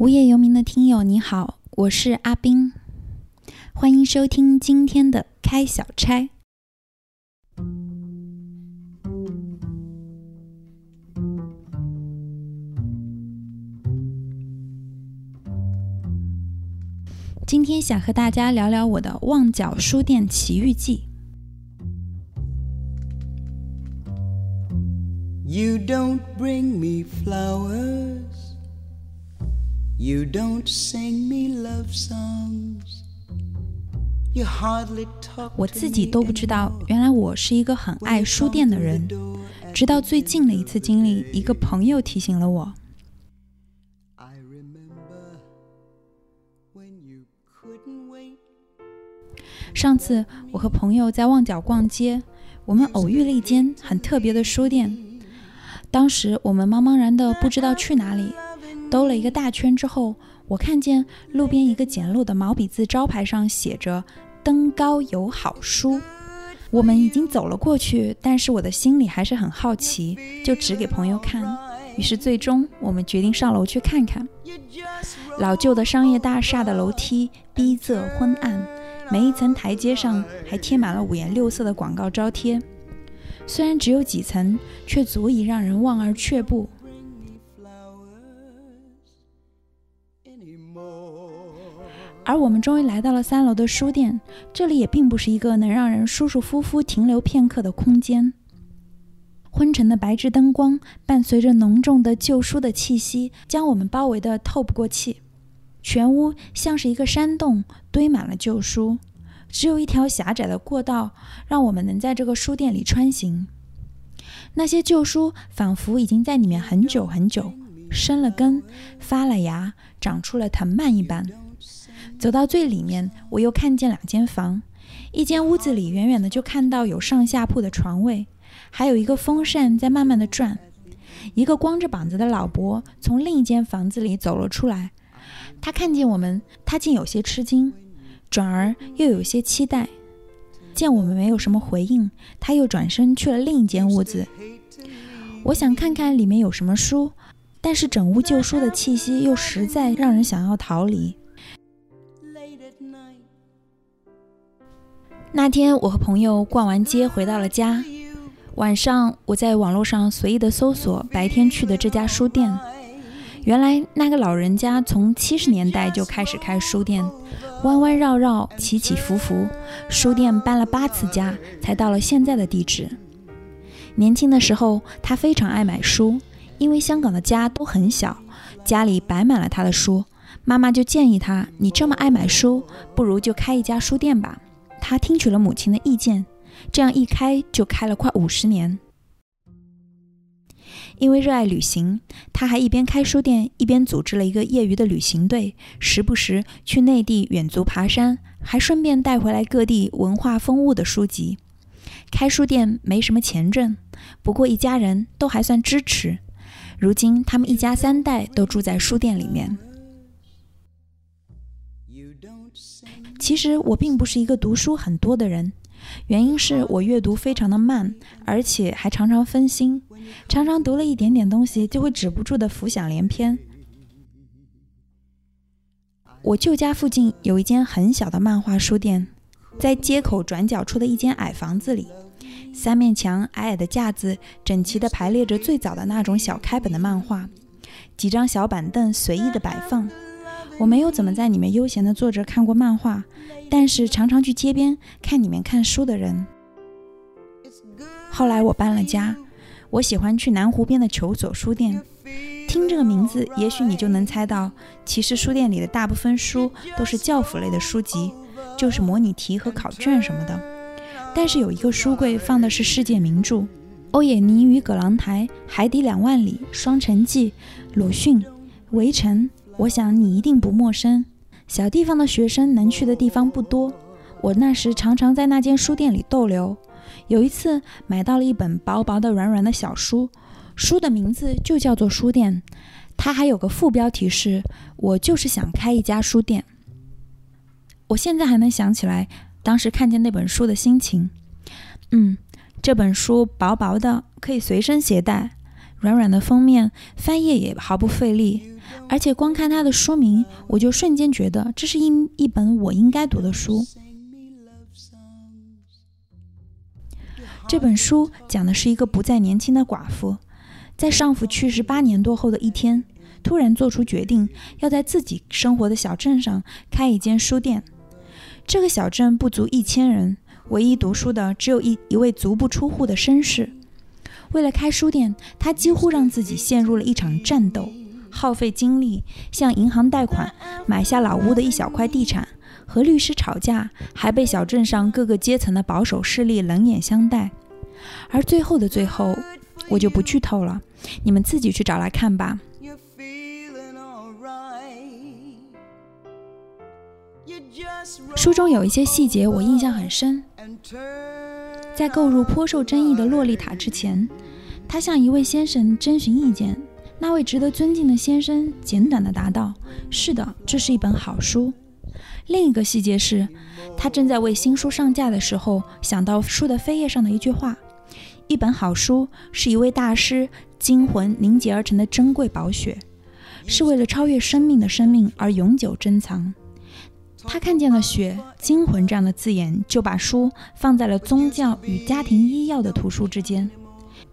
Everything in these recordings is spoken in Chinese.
无业游民的听友你好，我是阿斌，欢迎收听今天的开小差。今天想和大家聊聊我的旺角书店奇遇记。You don't bring me flowers. You don't sing me love songs. You hardly talk 我自己都不知道，原来我是一个很爱书店的人。直到最近的一次经历，一个朋友提醒了我。I remember when you couldn't wait. 上次我和朋友在旺角逛街，我们偶遇了一间很特别的书店。当时我们茫茫然的不知道去哪里，兜了一个大圈之后，我看见路边一个简陋的毛笔字招牌上写着“登高有好书”。我们已经走了过去，但是我的心里还是很好奇，就指给朋友看。于是最终我们决定上楼去看看。老旧的商业大厦的楼梯逼仄昏暗，每一层台阶上还贴满了五颜六色的广告招贴。虽然只有几层，却足以让人望而却步。而我们终于来到了三楼的书店，这里也并不是一个能让人舒舒服服停留片刻的空间。昏沉的白炽灯光伴随着浓重的旧书的气息，将我们包围得透不过气。全屋像是一个山洞，堆满了旧书，只有一条狭窄的过道，让我们能在这个书店里穿行。那些旧书仿佛已经在里面很久很久，生了根，发了芽，长出了藤蔓一般。走到最里面，我又看见两间房，一间屋子里远远的就看到有上下铺的床位，还有一个风扇在慢慢的转。一个光着膀子的老伯从另一间房子里走了出来，他看见我们，他竟有些吃惊，转而又有些期待。见我们没有什么回应，他又转身去了另一间屋子。我想看看里面有什么书，但是整屋旧书的气息又实在让人想要逃离。那天我和朋友逛完街回到了家，晚上我在网络上随意的搜索白天去的这家书店，原来那个老人家从七十年代就开始开书店，弯弯绕绕，起起伏伏，书店搬了八次家，才到了现在的地址。年轻的时候，他非常爱买书，因为香港的家都很小，家里摆满了他的书，妈妈就建议他：“你这么爱买书，不如就开一家书店吧。”他听取了母亲的意见，这样一开就开了快五十年。因为热爱旅行，他还一边开书店，一边组织了一个业余的旅行队，时不时去内地远足爬山，还顺便带回来各地文化风物的书籍。开书店没什么钱挣，不过一家人都还算支持。如今他们一家三代都住在书店里面。其实我并不是一个读书很多的人，原因是我阅读非常的慢，而且还常常分心，常常读了一点点东西就会止不住的浮想联翩。我舅家附近有一间很小的漫画书店，在街口转角处的一间矮房子里，三面墙、矮矮的架子，整齐地排列着最早的那种小开本的漫画，几张小板凳随意的摆放。我没有怎么在里面悠闲地坐着看过漫画，但是常常去街边看里面看书的人。后来我搬了家，我喜欢去南湖边的求索书店。听这个名字，也许你就能猜到，其实书店里的大部分书都是教辅类的书籍，就是模拟题和考卷什么的。但是有一个书柜放的是世界名著，欧也妮与葛朗台、海底两万里、双城记、鲁迅、围城。我想你一定不陌生。小地方的学生能去的地方不多，我那时常常在那间书店里逗留。有一次买到了一本薄薄的、软软的小书，书的名字就叫做《书店》，它还有个副标题是“我就是想开一家书店”。我现在还能想起来当时看见那本书的心情。嗯，这本书薄薄的，可以随身携带，软软的封面，翻页也毫不费力。而且光看它的书名，我就瞬间觉得这是一一本我应该读的书。这本书讲的是一个不再年轻的寡妇，在丈夫去世八年多后的一天，突然做出决定，要在自己生活的小镇上开一间书店。这个小镇不足一千人，唯一读书的只有一一位足不出户的绅士。为了开书店，他几乎让自己陷入了一场战斗，耗费精力向银行贷款，买下老屋的一小块地产，和律师吵架，还被小镇上各个阶层的保守势力冷眼相待。而最后的最后，我就不剧透了，你们自己去找来看吧。书中有一些细节我印象很深，在购入颇受争议的洛丽塔之前，他向一位先生征询意见。那位值得尊敬的先生简短地答道：“是的，这是一本好书。”另一个细节是，他正在为新书上架的时候，想到书的扉页上的一句话：“一本好书是一位大师精魂凝结而成的珍贵宝血，是为了超越生命的生命而永久珍藏。”他看见了“血”“精魂”这样的字眼，就把书放在了宗教与家庭医药的图书之间。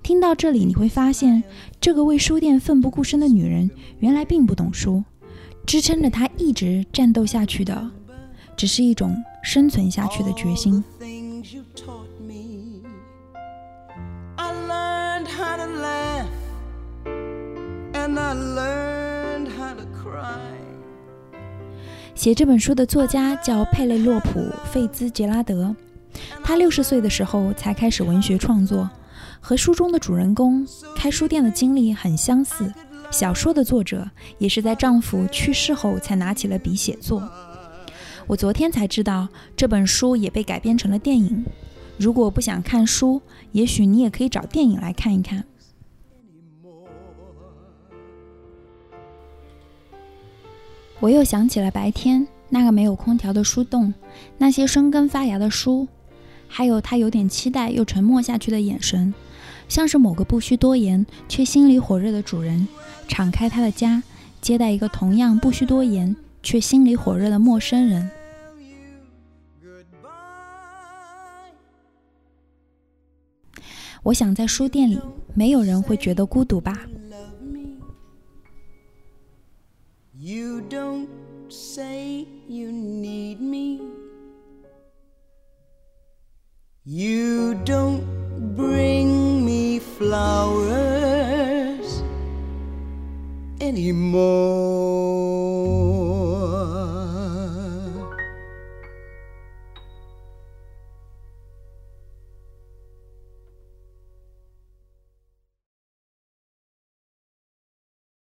听到这里，你会发现，这个为书店奋不顾身的女人，原来并不懂书，支撑着她一直战斗下去的，只是一种生存下去的决心。things you me. I learned how to laugh and I learned how to cry. 写这本书的作家叫佩雷洛普·费兹杰拉德，他六十岁的时候才开始文学创作，和书中的主人公开书店的经历很相似。小说的作者也是在丈夫去世后才拿起了笔写作。我昨天才知道这本书也被改编成了电影。如果不想看书，也许你也可以找电影来看一看。我又想起了白天那个没有空调的书洞，那些生根发芽的书，还有他有点期待又沉默下去的眼神，像是某个不需多言却心里火热的主人，敞开他的家，接待一个同样不需多言却心里火热的陌生人。我想在书店里，没有人会觉得孤独吧？You don't say you need anymore.